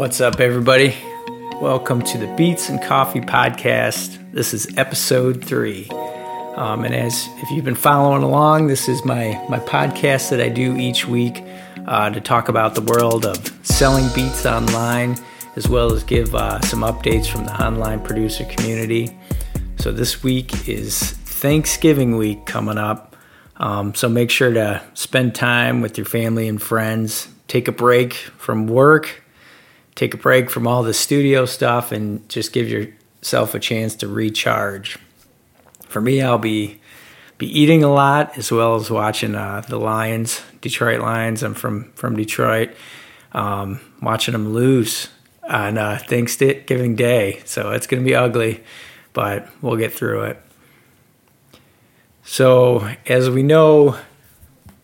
What's up, everybody? Welcome to the Beats and Coffee Podcast. This is episode three. Um, and as if you've been following along, this is my, my podcast that I do each week uh, to talk about the world of selling beats online, as well as give uh, some updates from the online producer community. So this week is Thanksgiving week coming up. Um, so make sure to spend time with your family and friends. Take a break from work. Take a break from all the studio stuff and just give yourself a chance to recharge. For me, I'll be be eating a lot as well as watching uh, the Lions, Detroit Lions. I'm from from Detroit. Um, watching them lose on uh, Thanksgiving Day, so it's going to be ugly, but we'll get through it. So, as we know,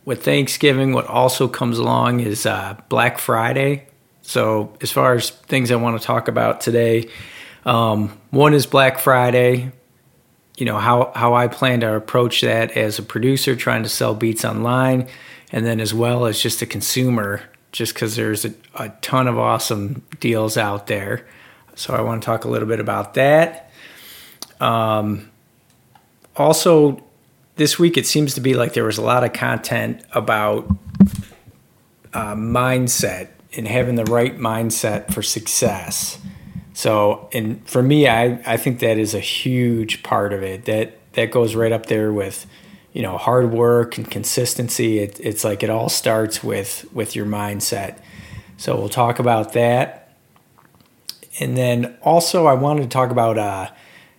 with Thanksgiving, what also comes along is uh, Black Friday. So, as far as things I want to talk about today, um, one is Black Friday. You know how how I plan to approach that as a producer trying to sell beats online, and then as well as just a consumer, just because there's a, a ton of awesome deals out there. So I want to talk a little bit about that. Um, also, this week it seems to be like there was a lot of content about uh, mindset and having the right mindset for success. So, and for me, I, I think that is a huge part of it. That that goes right up there with, you know, hard work and consistency. It, it's like it all starts with with your mindset. So we'll talk about that, and then also I wanted to talk about. Uh,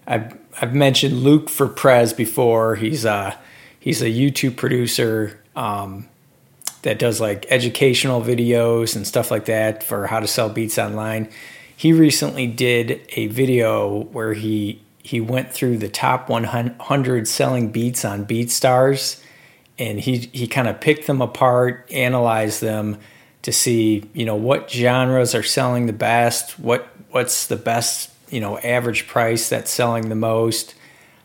I've I've mentioned LukeForPres before. He's a he's a YouTube producer um, that does like educational videos and stuff like that for how to sell beats online. He recently did a video where he he went through the top 100 selling beats on BeatStars and he he kind of picked them apart, analyzed them to see, you know, what genres are selling the best, what what's the best you know average price that's selling the most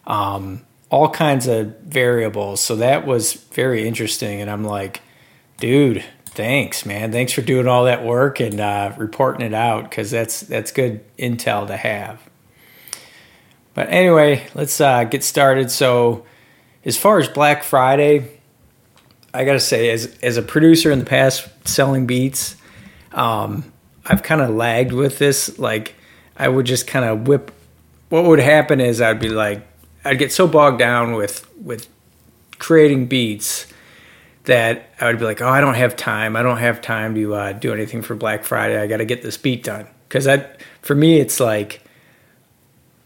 um, all kinds of variables so that was very interesting and i'm like dude thanks man. Thanks for doing all that work and uh, reporting it out because that's that's good intel to have. But anyway let's uh, get started. So as far as black friday i gotta say as, as a producer in the past selling beats um, i've kind of lagged with this. Like I would just kind of whip. What would happen is I'd be like, I'd get so bogged down with with creating beats that I would be like, oh, I don't have time. I don't have time to uh, do anything for Black Friday. I got to get this beat done because that for me it's like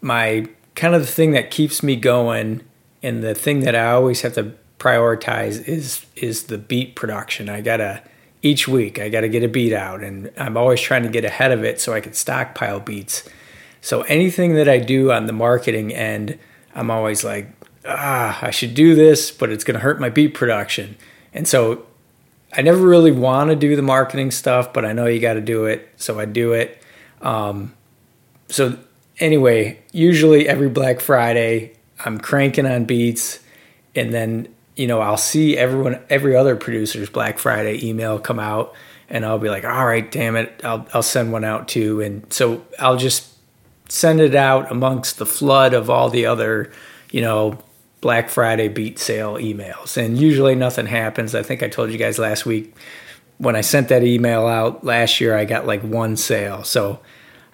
my kind of the thing that keeps me going and the thing that I always have to prioritize is is the beat production. I gotta each week I got to get a beat out and I'm always trying to get ahead of it so I can stockpile beats. So anything that I do on the marketing end, I'm always like, ah, I should do this, but it's to hurt my beat production. And so I never really want to do the marketing stuff, but I know you got to do it, so I do it. Um, so anyway, usually every Black Friday, I'm cranking on beats, and then you know, I'll see everyone, every other producer's Black Friday email come out, and I'll be like, all right, damn it, I'll I'll send one out too, and so I'll just send it out amongst the flood of all the other, you know, Black Friday beat sale emails, and usually nothing happens. I think I told you guys last week when I sent that email out last year, I got like one sale, so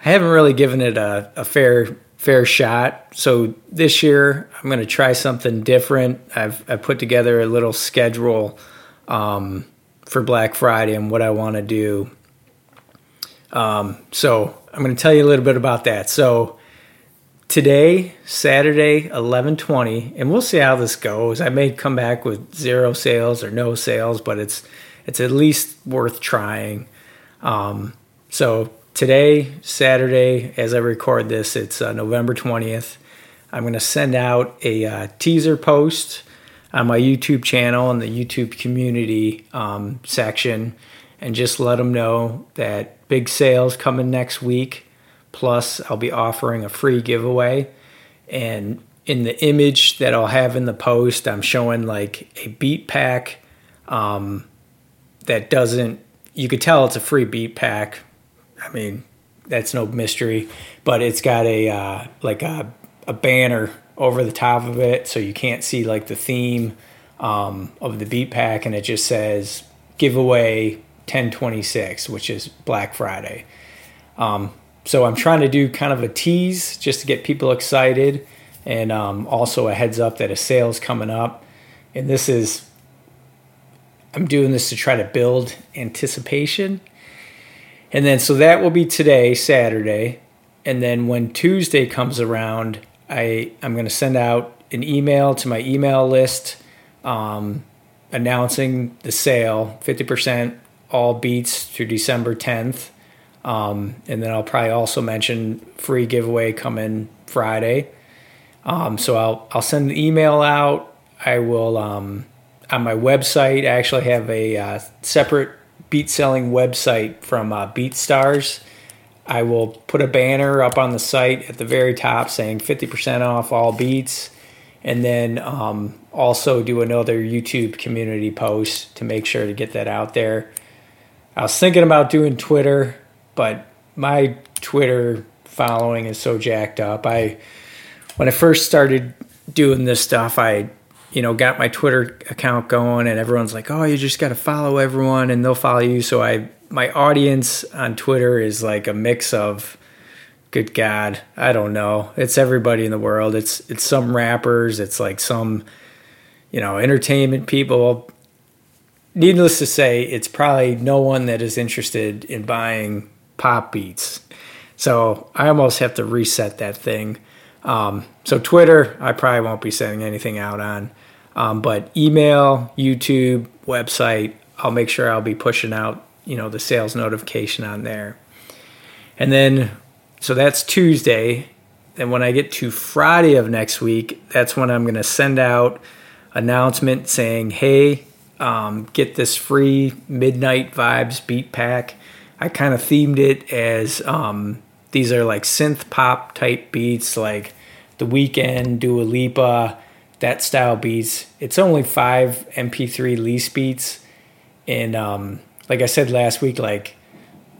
I haven't really given it a, a fair fair shot. So this year I'm going to try something different. I've I put together a little schedule um, for Black Friday and what I want to do. Um, so I'm going to tell you a little bit about that. So today, Saturday, 11:20, and we'll see how this goes. I may come back with zero sales or no sales, but it's it's at least worth trying. Um, so today, Saturday, as I record this, it's uh, November 20th. I'm going to send out a uh, teaser post on my YouTube channel and the YouTube community um, section and just let them know that big sales coming next week. Plus, I'll be offering a free giveaway. And in the image that I'll have in the post, I'm showing like a beat pack um, that doesn't, you could tell it's a free beat pack I mean, that's no mystery. But it's got a uh, like a a banner over the top of it, so you can't see like the theme um, of the beat pack, and it just says giveaway 1026, which is Black Friday. Um, so I'm trying to do kind of a tease just to get people excited, and um, also a heads up that a sale's coming up. And this is, I'm doing this to try to build anticipation. And then, so that will be today, Saturday. And then when Tuesday comes around, I, I'm going to send out an email to my email list um, announcing the sale 50% all beats through December 10th. Um, and then I'll probably also mention free giveaway coming Friday. Um, so I'll I'll send an email out. I will um, on my website. I actually have a uh, separate beat selling website from uh, BeatStars. I will put a banner up on the site at the very top saying 50% off all beats, and then um, also do another YouTube community post to make sure to get that out there. I was thinking about doing Twitter, but my Twitter following is so jacked up. I when I first started doing this stuff, I you know got my Twitter account going, and everyone's like, "Oh, you just got to follow everyone, and they'll follow you." So I my audience on Twitter is like a mix of good god i don't know it's everybody in the world it's it's some rappers it's like some you know entertainment people needless to say it's probably no one that is interested in buying pop beats so i almost have to reset that thing um, so twitter i probably won't be sending anything out on um, but email youtube website i'll make sure i'll be pushing out you know the sales notification on there and then so that's Tuesday. And when I get to Friday of next week, that's when I'm going to send out announcement saying, "Hey, um, get this free Midnight Vibes beat pack." I kind of themed it as um, these are like synth pop type beats, like The Weeknd, Dua Lipa, that style beats. It's only five MP3 lease beats, and um, like I said last week, like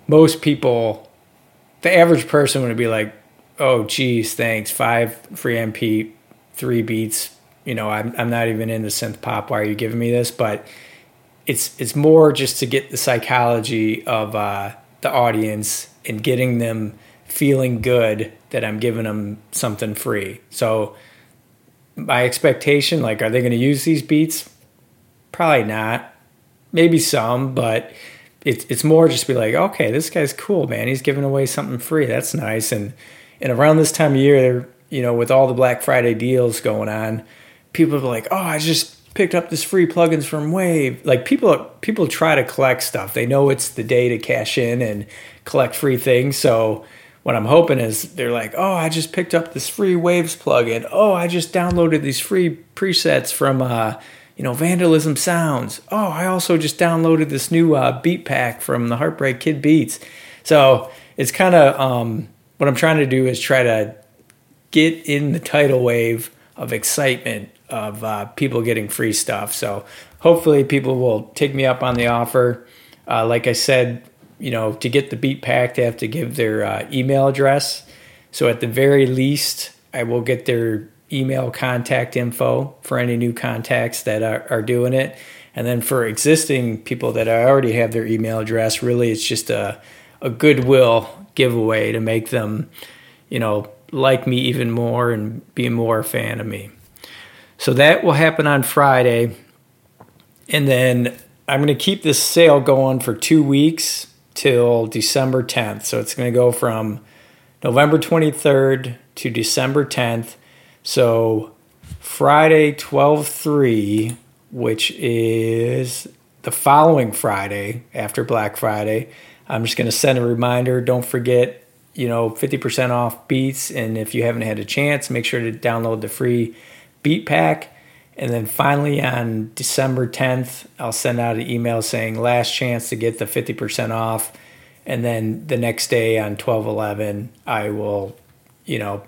most people the average person would be like, "Oh, geez, thanks, five free MP, three beats. You know, I'm I'm not even into synth pop. Why are you giving me this?" But it's it's more just to get the psychology of uh, the audience and getting them feeling good that I'm giving them something free. So my expectation, like, are they going to use these beats? Probably not. Maybe some, but it's it's more just be like, okay, this guy's cool, man. He's giving away something free. That's nice. And and around this time of year, you know, with all the Black Friday deals going on, people are like, oh, I just picked up this free plugins from Wave. Like people people try to collect stuff. They know it's the day to cash in and collect free things. So what I'm hoping is they're like, oh, I just picked up this free Waves plugin. Oh, I just downloaded these free presets from uh, you know, Vandalism Sounds. Oh, I also just downloaded this new uh, beat pack from the Heartbreak Kid Beats. So it's kind of um, what I'm trying to do is try to get in the tidal wave of excitement of uh, people getting free stuff. So hopefully people will take me up on the offer. Uh, like I said, you know, to get the beat pack, they have to give their uh, email address. So at the very least, I will get their email contact info for any new contacts that are, are doing it. And then for existing people that already have their email address, really it's just a, a goodwill giveaway to make them, you know, like me even more and be more a fan of me. So that will happen on Friday. And then I'm going to keep this sale going for two weeks till December 10th. So it's going to go from November 23rd to December 10th. So Friday 12 3, which is the following Friday after Black Friday, I'm just going to send a reminder. Don't forget, you know, 50% off beats. And if you haven't had a chance, make sure to download the free beat pack. And then finally on December 10th, I'll send out an email saying last chance to get the 50% off. And then the next day on 12 11, I will, you know,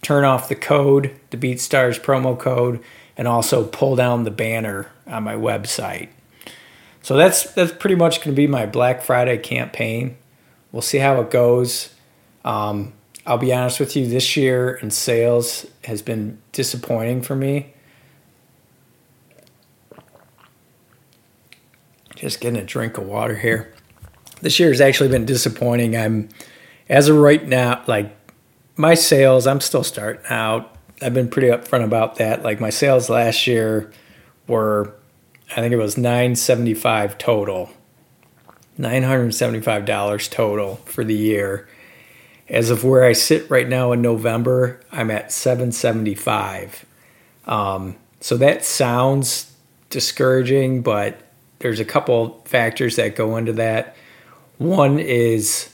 turn off the code, the BeatStars promo code, and also pull down the banner on my website. So that's that's pretty much going to be my Black Friday campaign. we'll see how it goes. Um, I'll be honest with you, this year in sales has been disappointing for me. Just getting a drink of water here. This year has actually been disappointing. I'm, as of right now, like my sales, I'm still starting out. I've been pretty upfront about that. Like my sales last year were, I think it was 975 total. $975 total for the year. As of where I sit right now in November, I'm at 775. Um, so that sounds discouraging, but there's a couple factors that go into that. One is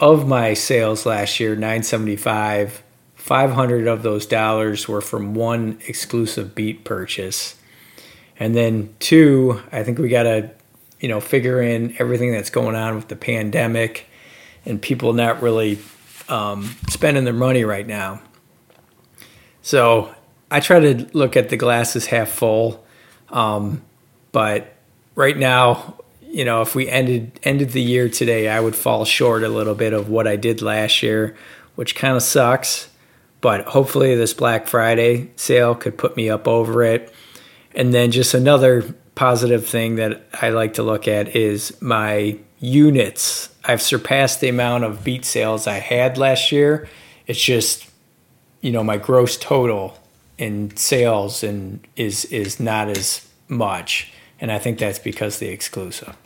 of my sales last year, 975, 500 of those dollars were from one exclusive beat purchase. And then two, I think we got to, you know, figure in everything that's going on with the pandemic and people not really um, spending their money right now. So I try to look at the glasses half full. Um, but right now, you know, if we ended ended the year today, I would fall short a little bit of what I did last year, which kind of sucks. But hopefully, this Black Friday sale could put me up over it. And then just another positive thing that I like to look at is my units. I've surpassed the amount of beat sales I had last year. It's just, you know, my gross total in sales and is is not as much and I think that's because the exclusive.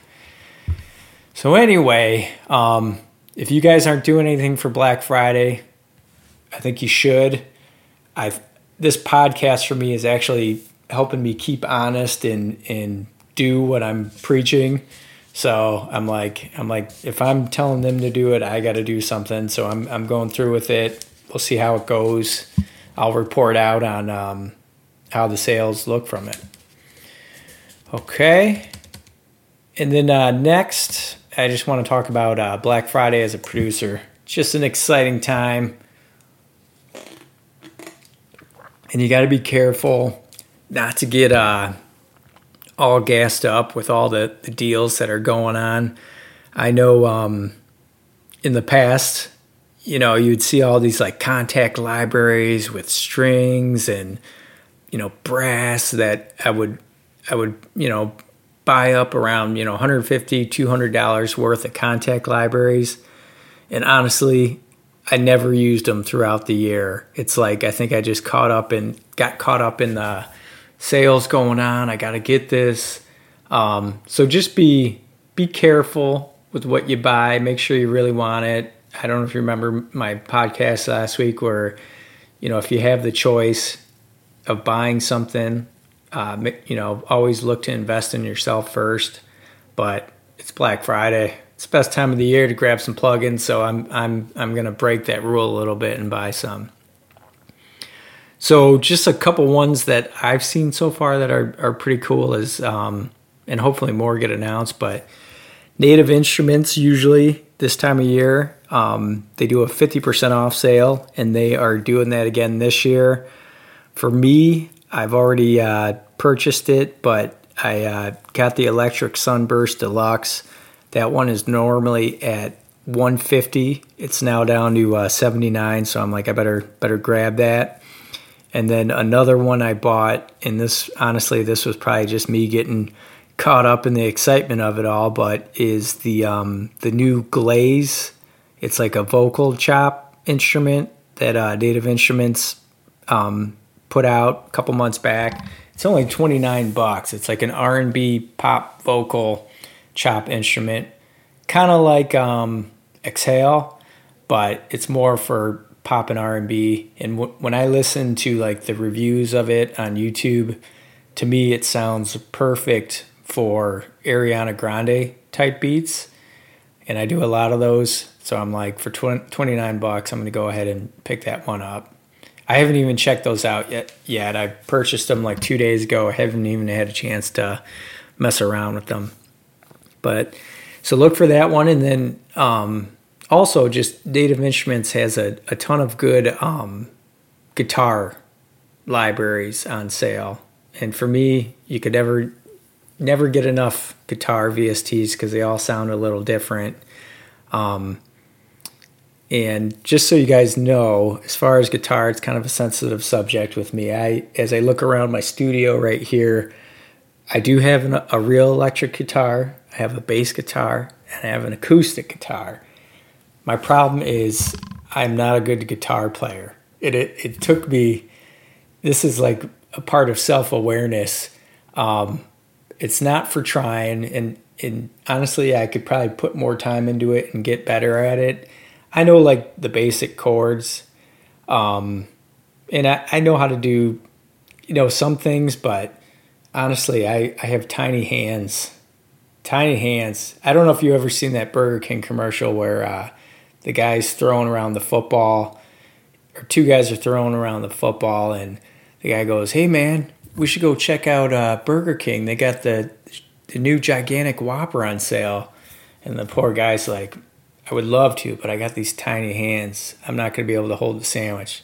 So anyway, um, if you guys aren't doing anything for Black Friday, I think you should. I this podcast for me is actually helping me keep honest and and do what I'm preaching. So I'm like I'm like if I'm telling them to do it, I got to do something. So I'm I'm going through with it. We'll see how it goes. I'll report out on um, how the sales look from it. Okay. And then uh, next, I just want to talk about uh, Black Friday as a producer. just an exciting time. And you got to be careful not to get uh, all gassed up with all the, the deals that are going on. I know um, in the past, you know, you'd see all these like contact libraries with strings and, you know, brass that I would I would, you know, buy up around, you know, 150, 200 dollars worth of contact libraries. And honestly, I never used them throughout the year. It's like I think I just caught up and got caught up in the sales going on. I got to get this. Um, so just be be careful with what you buy. Make sure you really want it. I don't know if you remember my podcast last week where, you know, if you have the choice of buying something uh, you know, always look to invest in yourself first. But it's Black Friday. It's the best time of the year to grab some plugins. So I'm I'm I'm gonna break that rule a little bit and buy some. So just a couple ones that I've seen so far that are are pretty cool is um, and hopefully more get announced. But Native Instruments usually this time of year um, they do a 50% off sale and they are doing that again this year. For me, I've already uh, purchased it, but I uh, got the Electric Sunburst Deluxe. That one is normally at 150. It's now down to uh, 79, so I'm like, I better better grab that. And then another one I bought, and this honestly, this was probably just me getting caught up in the excitement of it all, but is the um, the new Glaze. It's like a vocal chop instrument that uh, Native Instruments um, put out a couple months back. It's only 29 bucks. It's like an R&B pop vocal chop instrument, kind of like um, Exhale, but it's more for pop and R&B. And when I listen to like the reviews of it on YouTube, to me it sounds perfect for Ariana Grande type beats. And I do a lot of those. So I'm like, for 20, 29 bucks, I'm going to go ahead and pick that one up. I haven't even checked those out yet. Yet I purchased them like two days ago. I haven't even had a chance to mess around with them. But so look for that one, and then um, also just Native Instruments has a, a ton of good um, guitar libraries on sale. And for me, you could never never get enough guitar VSTs because they all sound a little different. Um, And just so you guys know, as far as guitar, it's kind of a sensitive subject with me. I, as I look around my studio right here, I do have an, a real electric guitar. I have a bass guitar, and I have an acoustic guitar. My problem is I'm not a good guitar player. It it, it took me. This is like a part of self awareness. Um, it's not for trying, and and honestly, I could probably put more time into it and get better at it. I know like the basic chords, um, and I, I know how to do, you know, some things, but honestly, I, I have tiny hands, tiny hands. I don't know if you've ever seen that Burger King commercial where uh, the guy's throwing around the football, or two guys are throwing around the football, and the guy goes, "Hey man, we should go check out uh, Burger King. They got the the new gigantic Whopper on sale." And the poor guy's like, "I would love to, but I got these tiny hands. I'm not going to be able to hold the sandwich."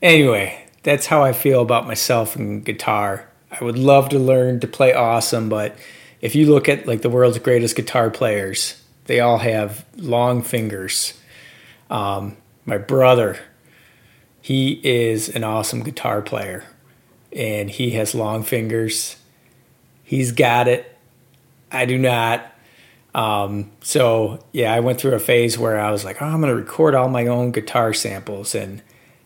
Anyway, that's how I feel about myself and guitar. I would love to learn to play awesome, but if you look at like the world's greatest guitar players, they all have long fingers. Um, my brother, he is an awesome guitar player, and he has long fingers. He's got it. I do not. Um, so yeah, I went through a phase where I was like, oh, I'm going to record all my own guitar samples, and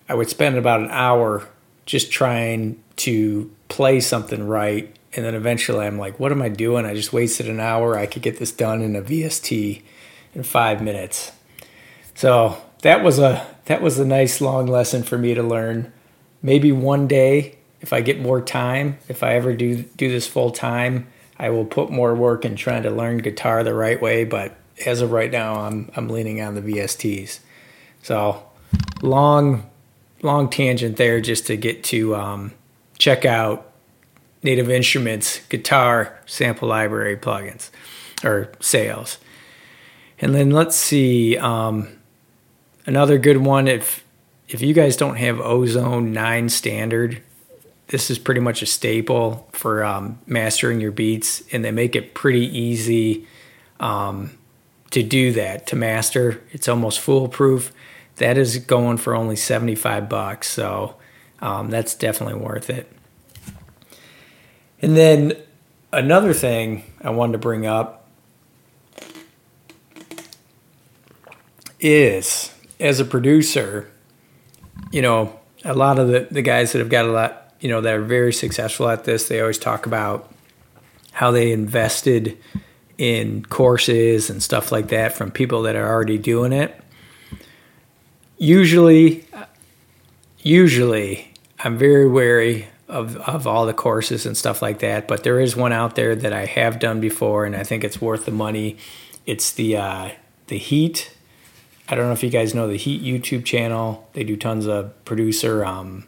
I would spend about an hour just trying to play something right. And then eventually I'm like, what am I doing? I just wasted an hour. I could get this done in a VST in five minutes. So that was a that was a nice long lesson for me to learn. Maybe one day, if I get more time, if I ever do do this full time, I will put more work in trying to learn guitar the right way. But as of right now, I'm I'm leaning on the VSTs. So long long tangent there just to get to um, check out Native Instruments guitar sample library plugins or sales. And then let's see um, another good one. If if you guys don't have Ozone Nine standard, this is pretty much a staple for um, mastering your beats, and they make it pretty easy um, to do that to master. It's almost foolproof. That is going for only seventy five bucks, so um, that's definitely worth it. And then another thing I wanted to bring up is as a producer, you know, a lot of the, the guys that have got a lot, you know, that are very successful at this, they always talk about how they invested in courses and stuff like that from people that are already doing it. Usually, usually I'm very wary of, of all the courses and stuff like that, but there is one out there that I have done before, and I think it's worth the money. It's the uh, the Heat. I don't know if you guys know the Heat YouTube channel. They do tons of producer um,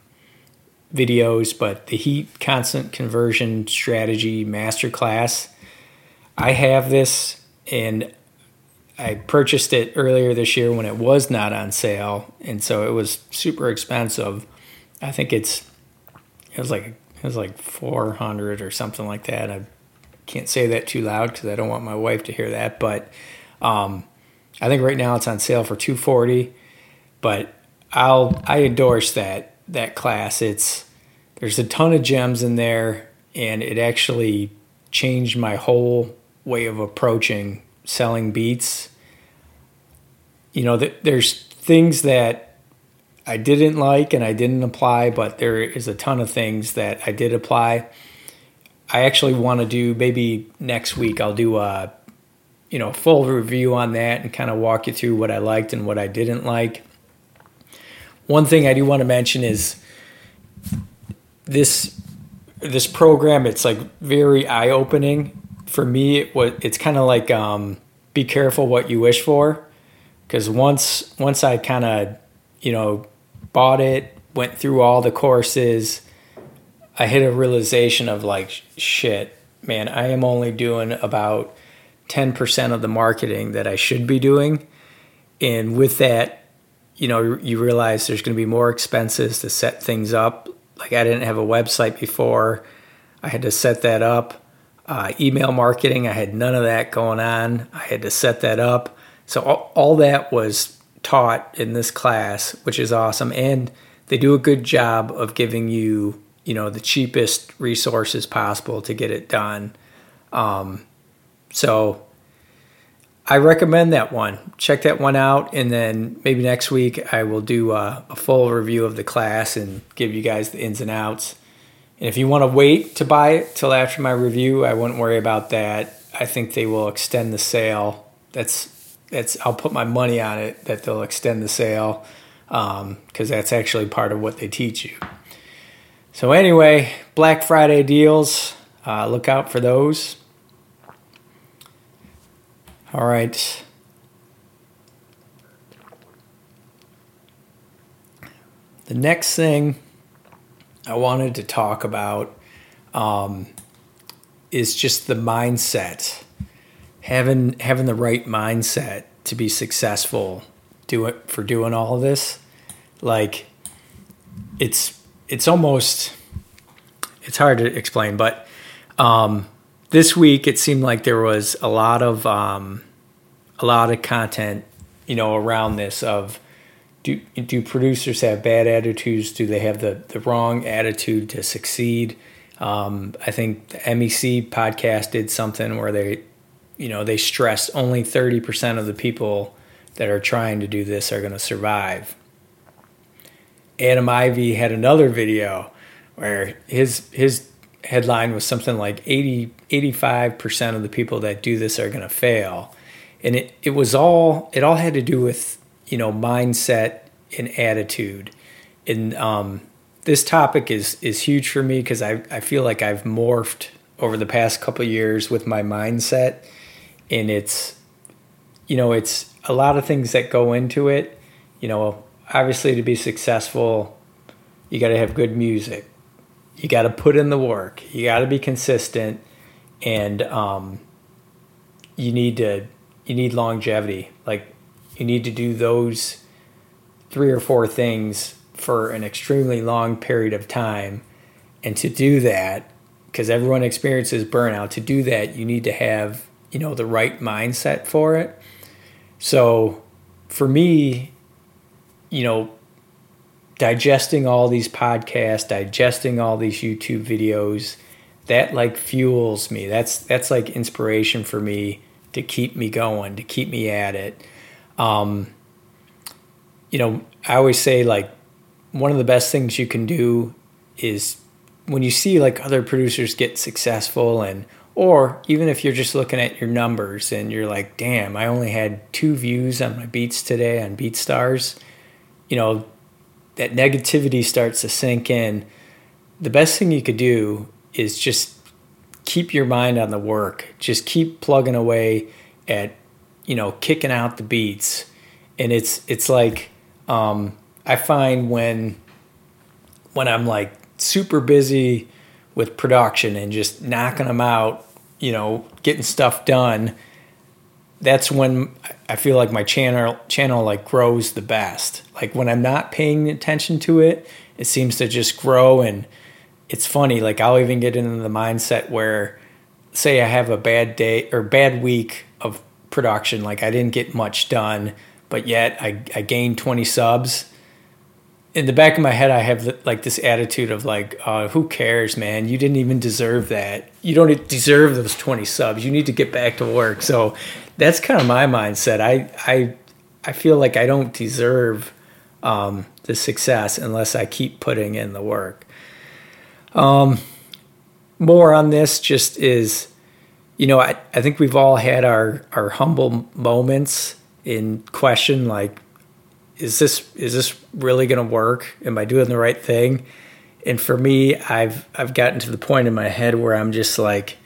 videos, but the Heat Constant Conversion Strategy Masterclass. I have this, and I purchased it earlier this year when it was not on sale, and so it was super expensive I think it's it was like it was like 400 or something like that. I can't say that too loud because I don't want my wife to hear that. But um, I think right now it's on sale for 240. But I'll I endorse that that class. It's there's a ton of gems in there, and it actually changed my whole way of approaching selling beats. You know, there's things that I didn't like and I didn't apply, but there is a ton of things that I did apply. I actually want to do maybe next week. I'll do a you know full review on that and kind of walk you through what I liked and what I didn't like. One thing I do want to mention is this this program. It's like very eye opening for me. It was it's kind of like um, be careful what you wish for because once once I kind of you know bought it, went through all the courses. I hit a realization of like, shit, man, I am only doing about 10% of the marketing that I should be doing. And with that, you know, you realize there's going to be more expenses to set things up. Like I didn't have a website before, I had to set that up. Uh, email marketing, I had none of that going on. I had to set that up. So all, all that was taught in this class, which is awesome. And they do a good job of giving you, you know, the cheapest resources possible to get it done. Um, so I recommend that one. Check that one out, and then maybe next week I will do a, a, full review of the class and give you guys the ins and outs. And if you want to wait to buy it till after my review, I wouldn't worry about that. I think they will extend the sale. That's I'll put my money on it that they'll extend the sale because um, that's actually part of what they teach you. So anyway, Black Friday deals. Uh, look out for those. All right. The next thing I wanted to talk about um, is just the mindset. Having having the right mindset to be successful do it for doing all of this. Like it's it's almost it's hard to explain, but um, this week it seemed like there was a lot of um, a lot of content, you know, around this of do do producers have bad attitudes? Do they have the the wrong attitude to succeed? Um, I think the MEC podcast did something where they, you know, they stressed only thirty percent of the people that are trying to do this are going to survive. Adam Ivy had another video where his his headline was something like 80 85% of the people that do this are going to fail. And it, it was all it all had to do with you know mindset and attitude. And um, this topic is is huge for me because I, I feel like I've morphed over the past couple years with my mindset and it's you know it's a lot of things that go into it you know obviously to be successful you got to have good music you got to put in the work you got to be consistent and um, you need to you need longevity. Like you need to do those three or four things for an extremely long period of time. And to do that, because everyone experiences burnout, to do that, you need to have, you know, the right mindset for it. So for me, you know, digesting all these podcasts, digesting all these YouTube videos, that like fuels me. That's that's like inspiration for me to keep me going, to keep me at it. Um, you know, I always say like one of the best things you can do is when you see like other producers get successful and or even if you're just looking at your numbers and you're like, damn, I only had two views on my beats today on BeatStars, you know, that negativity starts to sink in. The best thing you could do is just keep your mind on the work. Just keep plugging away at, you know, kicking out the beats. And it's it's like um, I find when when I'm like super busy with production and just knocking them out, you know, getting stuff done, that's when I feel like my channel channel like grows the best. Like when I'm not paying attention to it, it seems to just grow and it's funny. Like I'll even get into the mindset where, say, I have a bad day or bad week of production. Like I didn't get much done, but yet I I gained twenty subs. In the back of my head, I have like this attitude of like, uh, who cares, man? You didn't even deserve that. You don't deserve those twenty subs. You need to get back to work. So that's kind of my mindset. I I I feel like I don't deserve um, the success unless I keep putting in the work. Um, more on this just is, you know, I, I think we've all had our, our humble moments in question like, is this is this really going to work? Am I doing the right thing? And for me, I've I've gotten to the point in my head where I'm just like,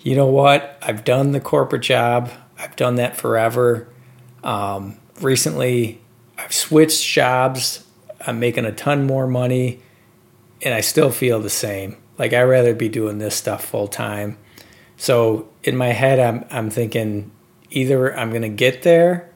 you know what? I've done the corporate job. I've done that forever. Um, recently, I've switched jobs. I'm making a ton more money and I still feel the same. Like I'd rather be doing this stuff full time. So in my head, I'm I'm thinking either I'm gonna get there,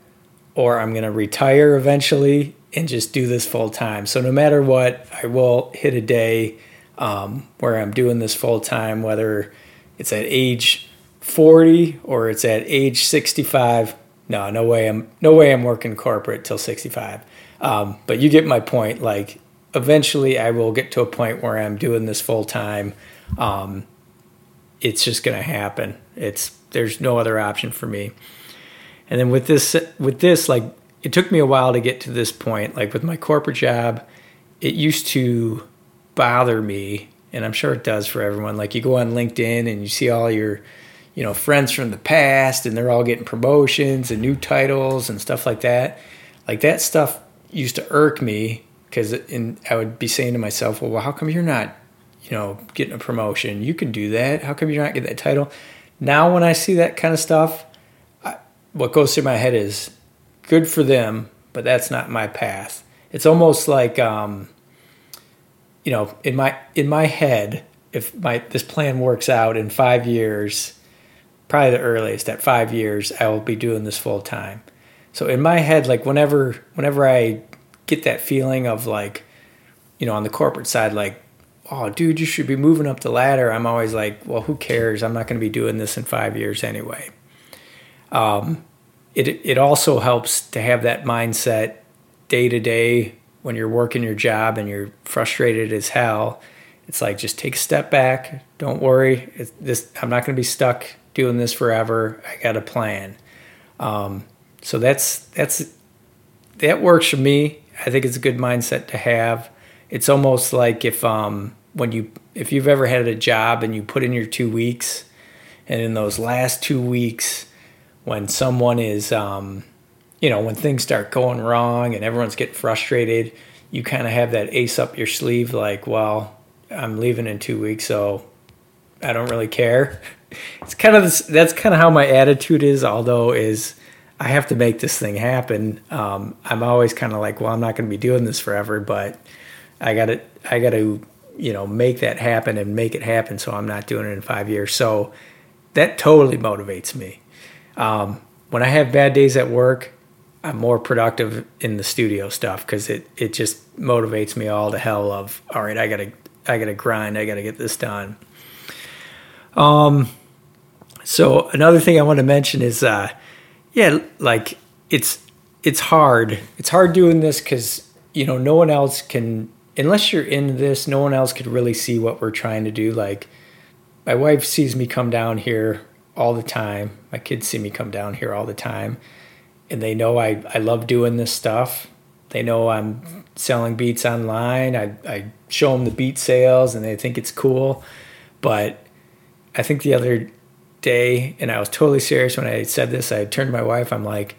or I'm gonna retire eventually and just do this full time. So no matter what, I will hit a day um, where I'm doing this full time, whether it's at age 40 or it's at age 65. no, no way. I'm no way. I'm working corporate till 65. Um, but you get my point. Like eventually, I will get to a point where I'm doing this full time. Um, it's just going to happen. It's there's no other option for me. And then with this, with this, like it took me a while to get to this point. Like with my corporate job, it used to bother me, and I'm sure it does for everyone. Like you go on LinkedIn and you see all your, you know, friends from the past, and they're all getting promotions and new titles and stuff like that. Like that stuff used to irk me because and I would be saying to myself, well, how come you're not, you know, getting a promotion? You can do that. How come you're not getting that title? Now, when I see that kind of stuff, what goes through my head is good for them, but that's not my path. It's almost like, um, you know, in my in my head, if my this plan works out in five years, probably the earliest at five years, I will be doing this full time. So in my head, like whenever whenever I get that feeling of like, you know, on the corporate side, like, oh, dude, you should be moving up the ladder. I'm always like, well, who cares? I'm not going to be doing this in five years anyway. Um, it it also helps to have that mindset day to day when you're working your job and you're frustrated as hell. It's like just take a step back. Don't worry. It's this I'm not going to be stuck doing this forever. I got a plan. Um, so that's that's that works for me. I think it's a good mindset to have. It's almost like if um, when you if you've ever had a job and you put in your two weeks, and in those last two weeks, when someone is um, you know when things start going wrong and everyone's getting frustrated, you kind of have that ace up your sleeve, like, well, I'm leaving in two weeks, so I don't really care. It's kind of that's kind of how my attitude is, although is I have to make this thing happen. Um, I'm always kind of like, well, I'm not going to be doing this forever, but I got to, I got to, you know, make that happen and make it happen. So I'm not doing it in five years. So that totally motivates me. Um, when I have bad days at work, I'm more productive in the studio stuff because it it just motivates me all to hell. Of all right, I gotta I gotta grind. I gotta get this done. Um. So another thing I want to mention is uh, yeah, like it's it's hard. It's hard doing this because you know no one else can unless you're in this. No one else could really see what we're trying to do. Like my wife sees me come down here all the time. My kids see me come down here all the time, and they know I I love doing this stuff. They know I'm selling beats online. I I show them the beat sales, and they think it's cool. But I think the other day, and I was totally serious when I said this. I turned to my wife. I'm like,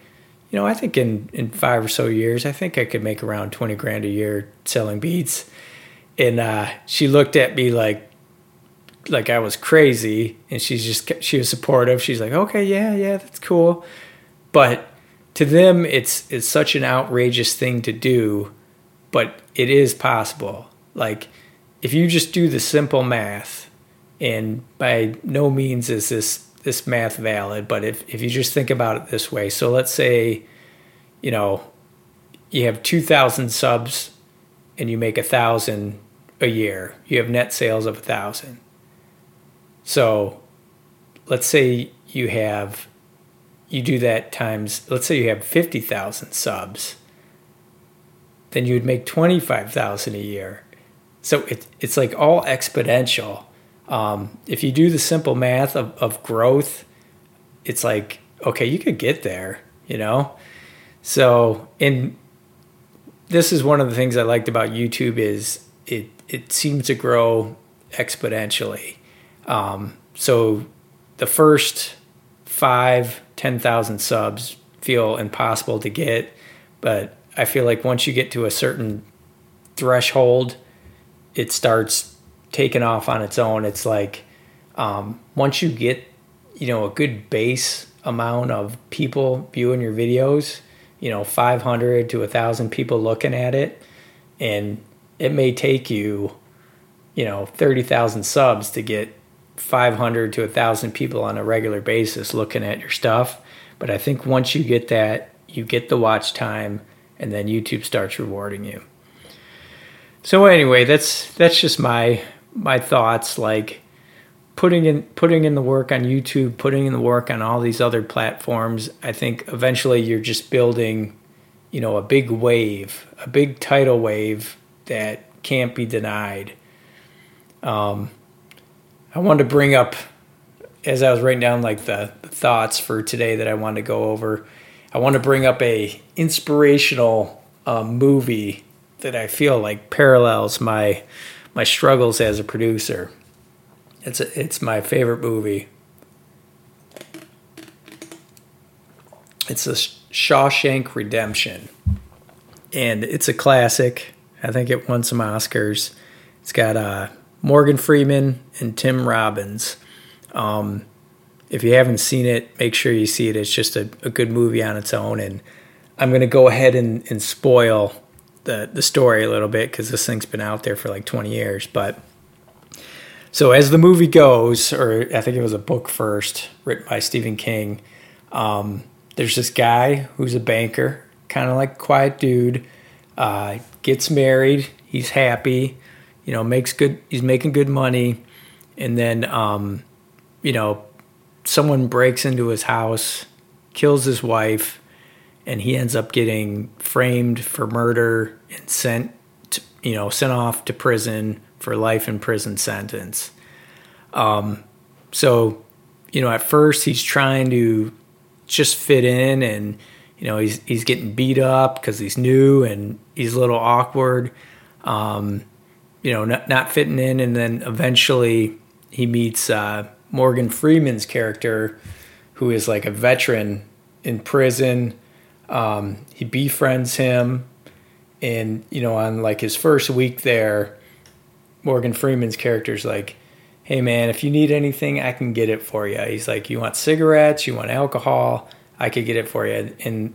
you know, I think in in five or so years, I think I could make around twenty grand a year selling beats. And uh, she looked at me like like I was crazy, and she's just she was supportive. She's like, okay, yeah, yeah, that's cool. But to them, it's it's such an outrageous thing to do, but it is possible. Like if you just do the simple math and by no means is this this math valid, but if, if you just think about it this way, so let's say, you know, you have 2,000 subs and you make a thousand a year, you have net sales of a thousand. So let's say you have, you do that times, let's say you have 50,000 subs, then you would make 25,000 a year. So it, it's like all exponential um, if you do the simple math of, of growth, it's like, okay, you could get there, you know? So, and this is one of the things I liked about YouTube is it, it seems to grow exponentially. Um, so the first five, 10,000 subs feel impossible to get, but I feel like once you get to a certain threshold, it starts taking off on its own. It's like um, once you get you know a good base amount of people viewing your videos, you know 500 to a thousand people looking at it, and it may take you you know 30,000 subs to get 500 to a thousand people on a regular basis looking at your stuff. But I think once you get that, you get the watch time, and then YouTube starts rewarding you. So anyway, that's that's just my my thoughts like putting in putting in the work on YouTube, putting in the work on all these other platforms, I think eventually you're just building, you know, a big wave, a big tidal wave that can't be denied. Um, I wanted to bring up as I was writing down like the, the thoughts for today that I wanted to go over. I want to bring up a inspirational uh, movie that I feel like parallels my my struggles as a producer. It's a, it's my favorite movie. It's a Shawshank Redemption, and it's a classic. I think it won some Oscars. It's got uh, Morgan Freeman and Tim Robbins. Um, if you haven't seen it, make sure you see it. It's just a, a good movie on its own. And I'm going to go ahead and, and spoil the, the story a little bit because this thing's been out there for like 20 years. But so as the movie goes, or I think it was a book first written by Stephen King, um, there's this guy who's a banker, kind of like quiet dude, uh, gets married, he's happy, you know, makes good, he's making good money. And then, um, you know, someone breaks into his house, kills his wife, and he ends up getting framed for murder and sent, to, you know, sent off to prison for life in prison sentence. Um, so, you know, at first he's trying to just fit in, and you know, he's he's getting beat up because he's new and he's a little awkward. Um, you know, not, not fitting in, and then eventually he meets. Uh, Morgan Freeman's character, who is like a veteran in prison. Um, he befriends him, and you know, on like his first week there, Morgan Freeman's character is like, "Hey man, if you need anything, I can get it for you." He's like, "You want cigarettes? You want alcohol? I could get it for you." And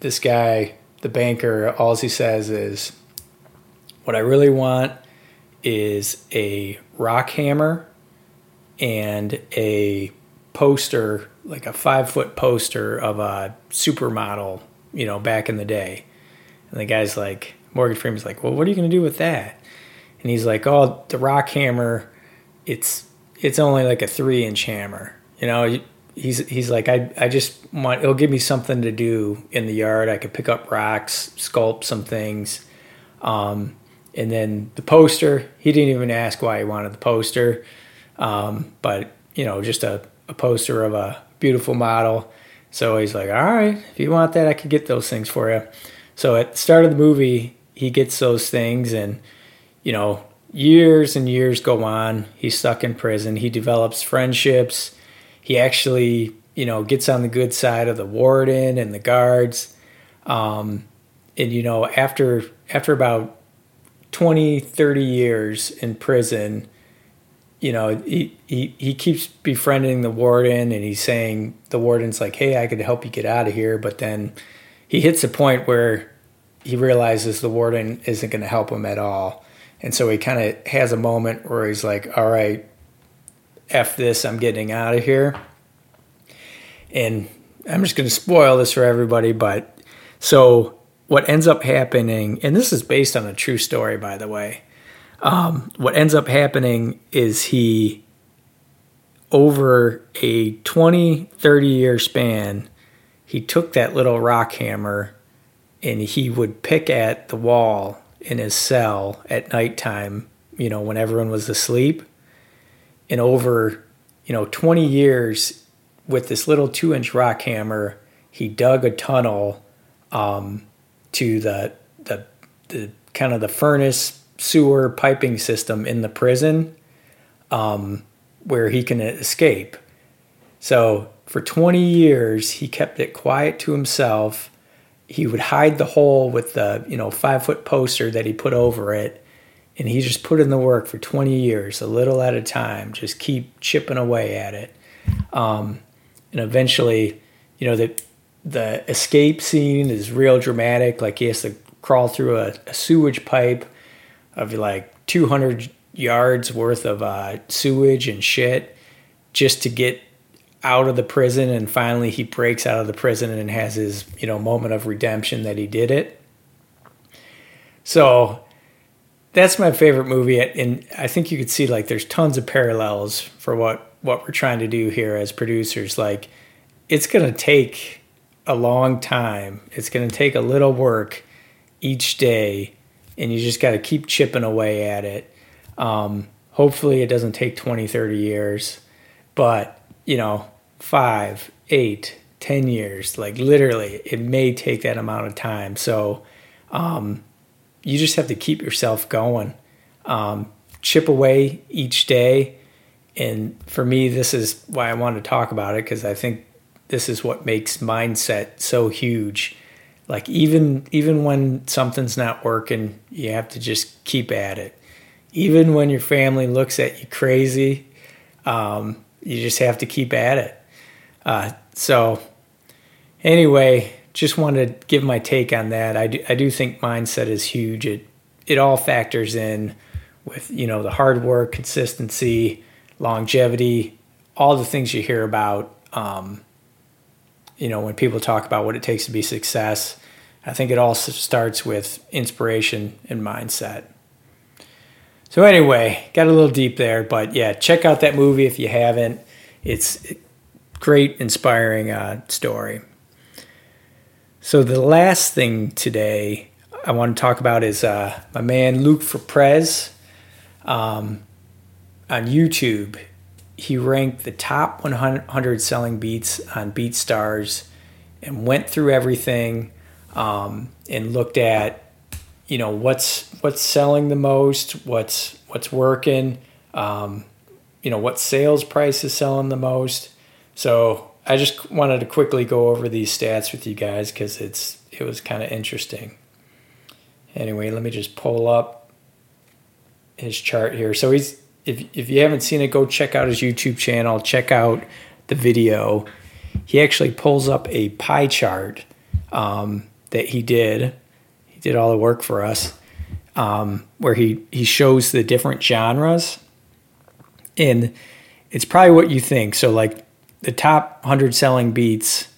this guy, the banker, all he says is, "What I really want is a rock hammer and a poster, like a five foot poster of a supermodel, you know, back in the day. And the guy's like, Morgan Freeman's like, well, what are you going to do with that? And he's like, oh, the rock hammer, it's it's only like a three inch hammer. You know, he's he's like, I I just want it'll give me something to do in the yard. I could pick up rocks, sculpt some things. Um, and then the poster, he didn't even ask why he wanted the poster. Um, but you know, just a, a poster of a beautiful model. So he's like, all right, if you want that, I could get those things for you. So at the start of the movie, he gets those things, and you know, years and years go on. He's stuck in prison. He develops friendships. He actually, you know, gets on the good side of the warden and the guards. Um, and you know, after after about 20, 30 years in prison, you know, he, he, he keeps befriending the warden and he's saying, the warden's like, hey, I could help you get out of here. But then he hits a point where he realizes the warden isn't going to help him at all. And so he kind of has a moment where he's like, all right, F this, I'm getting out of here. And I'm just going to spoil this for everybody. But so what ends up happening, and this is based on a true story, by the way um, what ends up happening is he, over a 20, 30 year span, he took that little rock hammer and he would pick at the wall in his cell at nighttime, you know, when everyone was asleep. And over, you know, 20 years with this little two inch rock hammer, he dug a tunnel um, to the, the, the kind of the furnace sewer piping system in the prison um, where he can escape. So for 20 years, he kept it quiet to himself. He would hide the hole with the you know five foot poster that he put over it, and he just put in the work for 20 years, a little at a time, just keep chipping away at it. Um, and eventually, you know the the escape scene is real dramatic. Like he has to crawl through a, a sewage pipe of like 200 yards worth of uh, sewage and shit just to get out of the prison and finally he breaks out of the prison and has his you know moment of redemption that he did it so that's my favorite movie and i think you could see like there's tons of parallels for what what we're trying to do here as producers. Like, it's going to take a long time. It's going to take a little work each day, and you just got to keep chipping away at it. Um, hopefully, it doesn't take 20, 30 years, but you know, five, eight, ten years, like literally, it may take that amount of time. So, um, you just have to keep yourself going, um, chip away each day. And for me, this is why I wanted to talk about it because I think this is what makes mindset so huge. Like even even when something's not working, you have to just keep at it. Even when your family looks at you crazy, um, you just have to keep at it. Uh, so anyway, just wanted to give my take on that. I do, I do think mindset is huge. It it all factors in with you know the hard work, consistency, longevity, all the things you hear about. Um, you know, when people talk about what it takes to be success, I think it all starts with inspiration and mindset. So anyway, got a little deep there, but yeah, check out that movie if you haven't. It's a great, inspiring uh, story. So the last thing today I want to talk about is uh, my man LukeForPres um, on YouTube he ranked the top 100 selling beats on BeatStars and went through everything um, and looked at you know what's what's selling the most, what's what's working, um, you know what sales price is selling the most. So I just wanted to quickly go over these stats with you guys because it's it was kind of interesting. Anyway, let me just pull up his chart here. So he's if if you haven't seen it, go check out his YouTube channel. Check out the video. He actually pulls up a pie chart um, that he did. He did all the work for us, um, where he he shows the different genres, and it's probably what you think. So like the top hundred selling beats,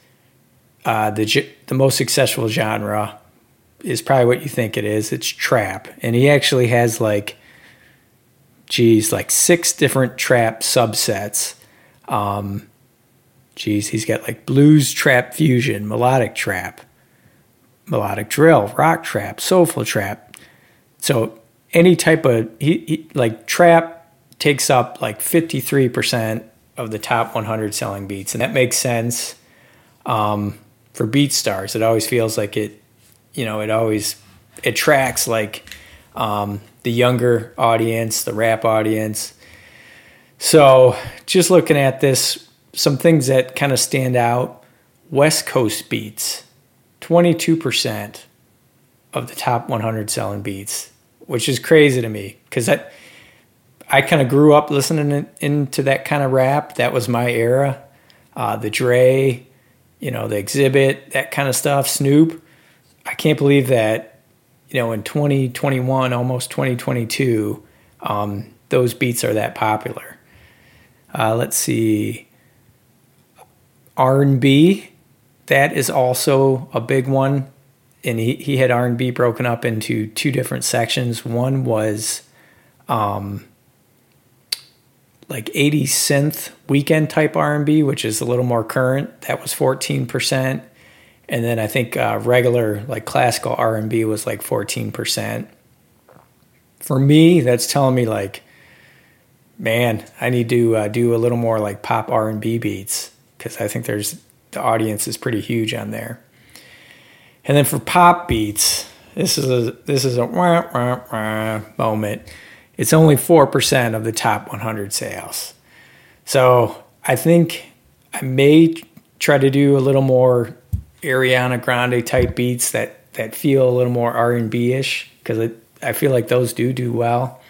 uh, the the most successful genre is probably what you think it is. It's trap, and he actually has like geez, like six different trap subsets. Um, geez, he's got like blues trap fusion, melodic trap, melodic drill, rock trap, soulful trap. So any type of he, he like trap takes up like 53% of the top 100 selling beats and that makes sense um, for BeatStars, it always feels like it you know it always attracts like um, the younger audience, the rap audience. So, just looking at this, some things that kind of stand out West Coast beats, 22% of the top 100 selling beats, which is crazy to me because I, I kind of grew up listening into that kind of rap. That was my era. Uh, the Dre, you know, the Xzibit, that kind of stuff, Snoop. I can't believe that you know, in 2021, almost 2022, um, those beats are that popular. Uh, let's see, R&B, that is also a big one. And he, he had R&B broken up into two different sections. One was um, like 80s synth Weeknd type R&B, which is a little more current. That was 14% and then I think uh, regular like classical R and B was like fourteen percent. For me, that's telling me like, man, I need to uh, do a little more like pop R and B beats because I think there's the audience is pretty huge on there. And then for pop beats, this is a this is a wah, wah, wah moment. It's only four percent of the top 100 sales. So I think I may try to do a little more Ariana Grande type beats that that feel a little more R and B ish because I feel like those do do well.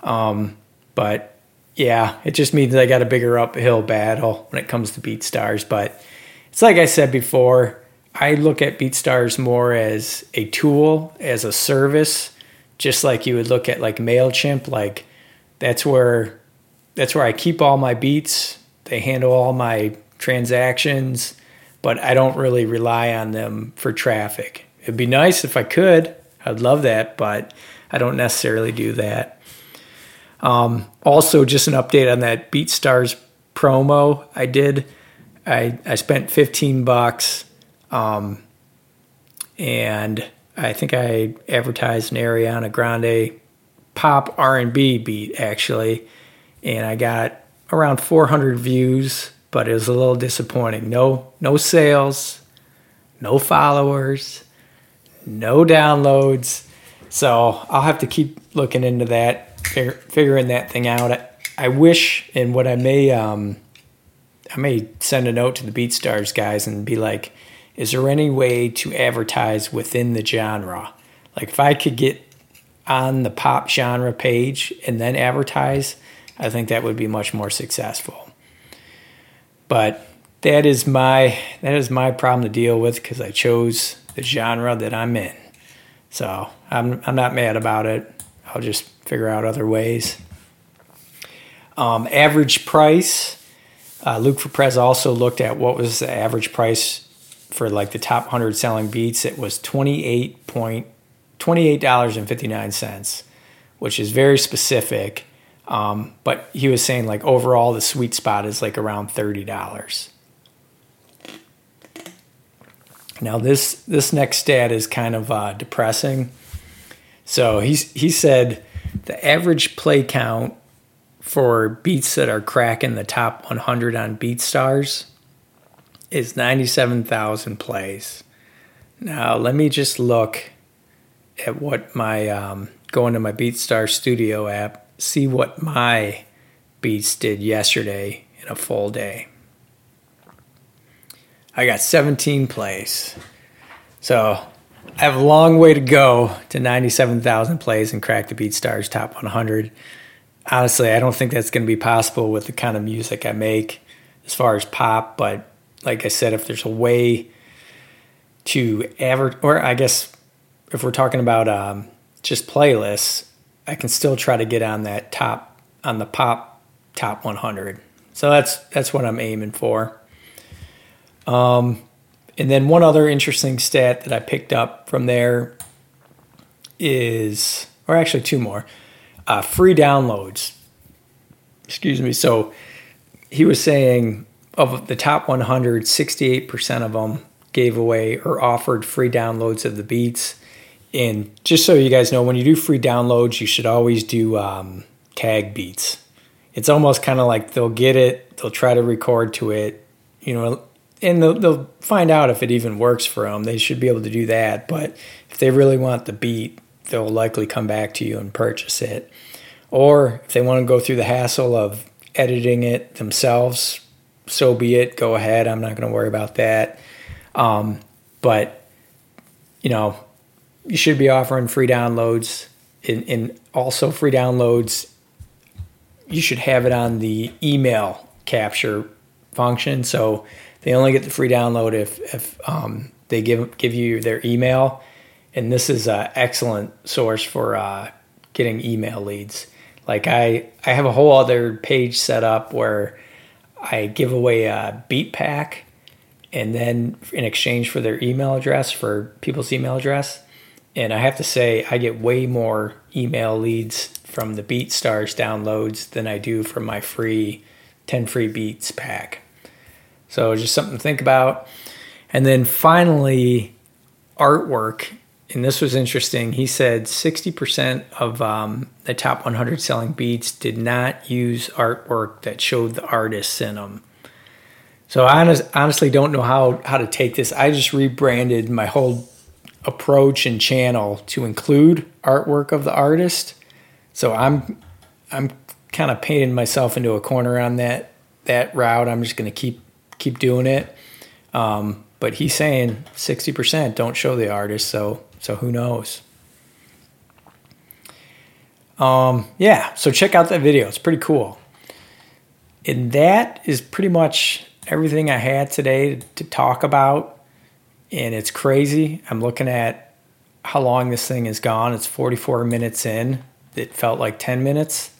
Um, but yeah, it just means I got a bigger uphill battle when it comes to BeatStars. But it's like I said before, I look at BeatStars more as a tool, as a service, just like you would look at like Mailchimp. Like that's where that's where I keep all my beats. They handle all my transactions but I don't really rely on them for traffic. It'd be nice if I could. I'd love that, but I don't necessarily do that. Um, also, just an update on that BeatStars promo I did. I I spent 15 bucks, um, and I think I advertised an Ariana Grande pop R&B beat actually, and I got around 400 views, but it was a little disappointing. No no sales, no followers, no downloads. So I'll have to keep looking into that, figuring that thing out. I, I wish, and what I may, um, I may send a note to the BeatStars guys and be like, is there any way to advertise within the genre? Like if I could get on the pop genre page and then advertise, I think that would be much more successful. But that is my that is my problem to deal with because I chose the genre that I'm in. So I'm I'm not mad about it. I'll just figure out other ways. Um, average price. Uh, Luke Prez also looked at what was the average price for like the top 100 selling beats. It was 28 point $28.59, cents, which is very specific. Um, but he was saying like overall the sweet spot is like around $30. Now this this next stat is kind of uh, depressing. So he's he said the average play count for beats that are cracking the top 100 on BeatStars is 97,000 plays. Now let me just look at what my um, go into my BeatStar Studio app, see what my beats did yesterday in a full day. I got 17 plays. So I have a long way to go to 97,000 plays and crack the BeatStars top 100. Honestly, I don't think that's going to be possible with the kind of music I make as far as pop, but like I said, if there's a way to average, or I guess if we're talking about um, just playlists, I can still try to get on that top on the pop top 100. So that's that's what I'm aiming for. Um, and then one other interesting stat that I picked up from there is, or actually two more, uh, free downloads. Excuse me. So he was saying of the top 100, 68% of them gave away or offered free downloads of the beats and just so you guys know, when you do free downloads, you should always do um, tag beats. It's almost kind of like they'll get it, they'll try to record to it, you know, and they'll, they'll find out if it even works for them. They should be able to do that. But if they really want the beat, they'll likely come back to you and purchase it. Or if they want to go through the hassle of editing it themselves, so be it. Go ahead. I'm not going to worry about that. Um, but, you know, you should be offering free downloads and, and also free downloads. You should have it on the email capture function. So they only get the free download if, if um, they give give you their email. And this is an excellent source for uh, getting email leads. Like I, I have a whole other page set up where i give away a beat pack and then in exchange for their email address for people's email address and I have to say, I get way more email leads from the BeatStars downloads than I do from my free 10 free beats pack. So just something to think about. And then finally, artwork. And this was interesting. He said 60% of um, the top 100 selling beats did not use artwork that showed the artists in them. So I honest, honestly don't know how, how to take this. I just rebranded my whole approach and channel to include artwork of the artist. So I'm I'm kind of painting myself into a corner on that that route. I'm just going to keep keep doing it. Um, but he's saying 60% don't show the artist, so so who knows? Um, yeah, so check out that video. It's pretty cool. And that is pretty much everything I had today to talk about and it's crazy. I'm looking at how long this thing has gone. It's 44 minutes in. It felt like 10 minutes.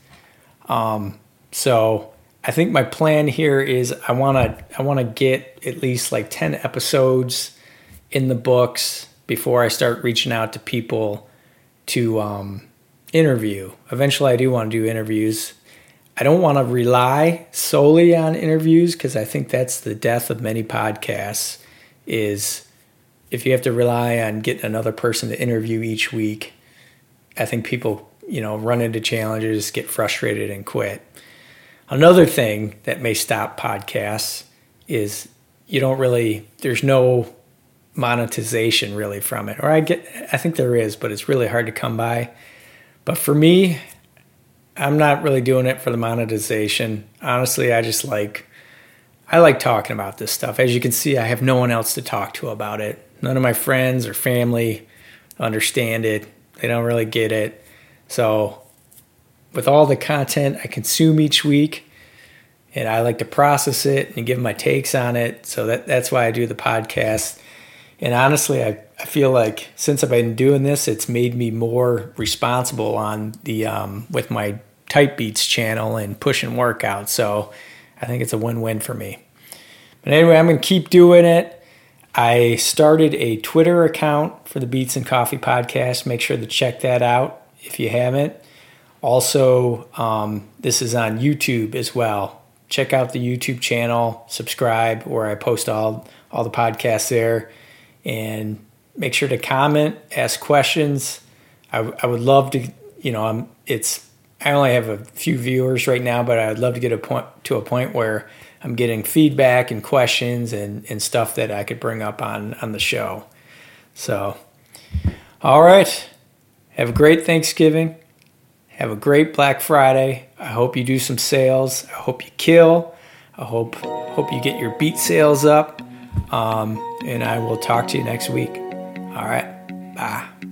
Um, so I think my plan here is I want to I want to get at least like 10 episodes in the books before I start reaching out to people to um, interview. Eventually, I do want to do interviews. I don't want to rely solely on interviews because I think that's the death of many podcasts is if you have to rely on getting another person to interview each week, I think people, you know, run into challenges, get frustrated and quit. Another thing that may stop podcasts is you don't really there's no monetization really from it. Or I get I think there is, but it's really hard to come by. But for me, I'm not really doing it for the monetization. Honestly, I just like I like talking about this stuff. As you can see, I have no one else to talk to about it. None of my friends or family understand it. They don't really get it. So, with all the content I consume each week, and I like to process it and give my takes on it. So that that's why I do the podcast. And honestly, I, I feel like since I've been doing this, it's made me more responsible on the um, with my Type Beats channel and pushing workouts. So I think it's a win-win for me. But anyway, I'm gonna keep doing it. I started a Twitter account for the Beats and Coffee podcast. Make sure to check that out if you haven't. Also, um, this is on YouTube as well. Check out the YouTube channel, subscribe, where I post all all the podcasts there and make sure to comment, ask questions. I, I would love to, you know, I'm, it's, I only have a few viewers right now, but I'd love to get a point to a point where I'm getting feedback and questions and, and stuff that I could bring up on, on the show. So, all right. Have a great Thanksgiving. Have a great Black Friday. I hope you do some sales. I hope you kill. I hope hope you get your beat sales up. Um, and I will talk to you next week. All right. Bye.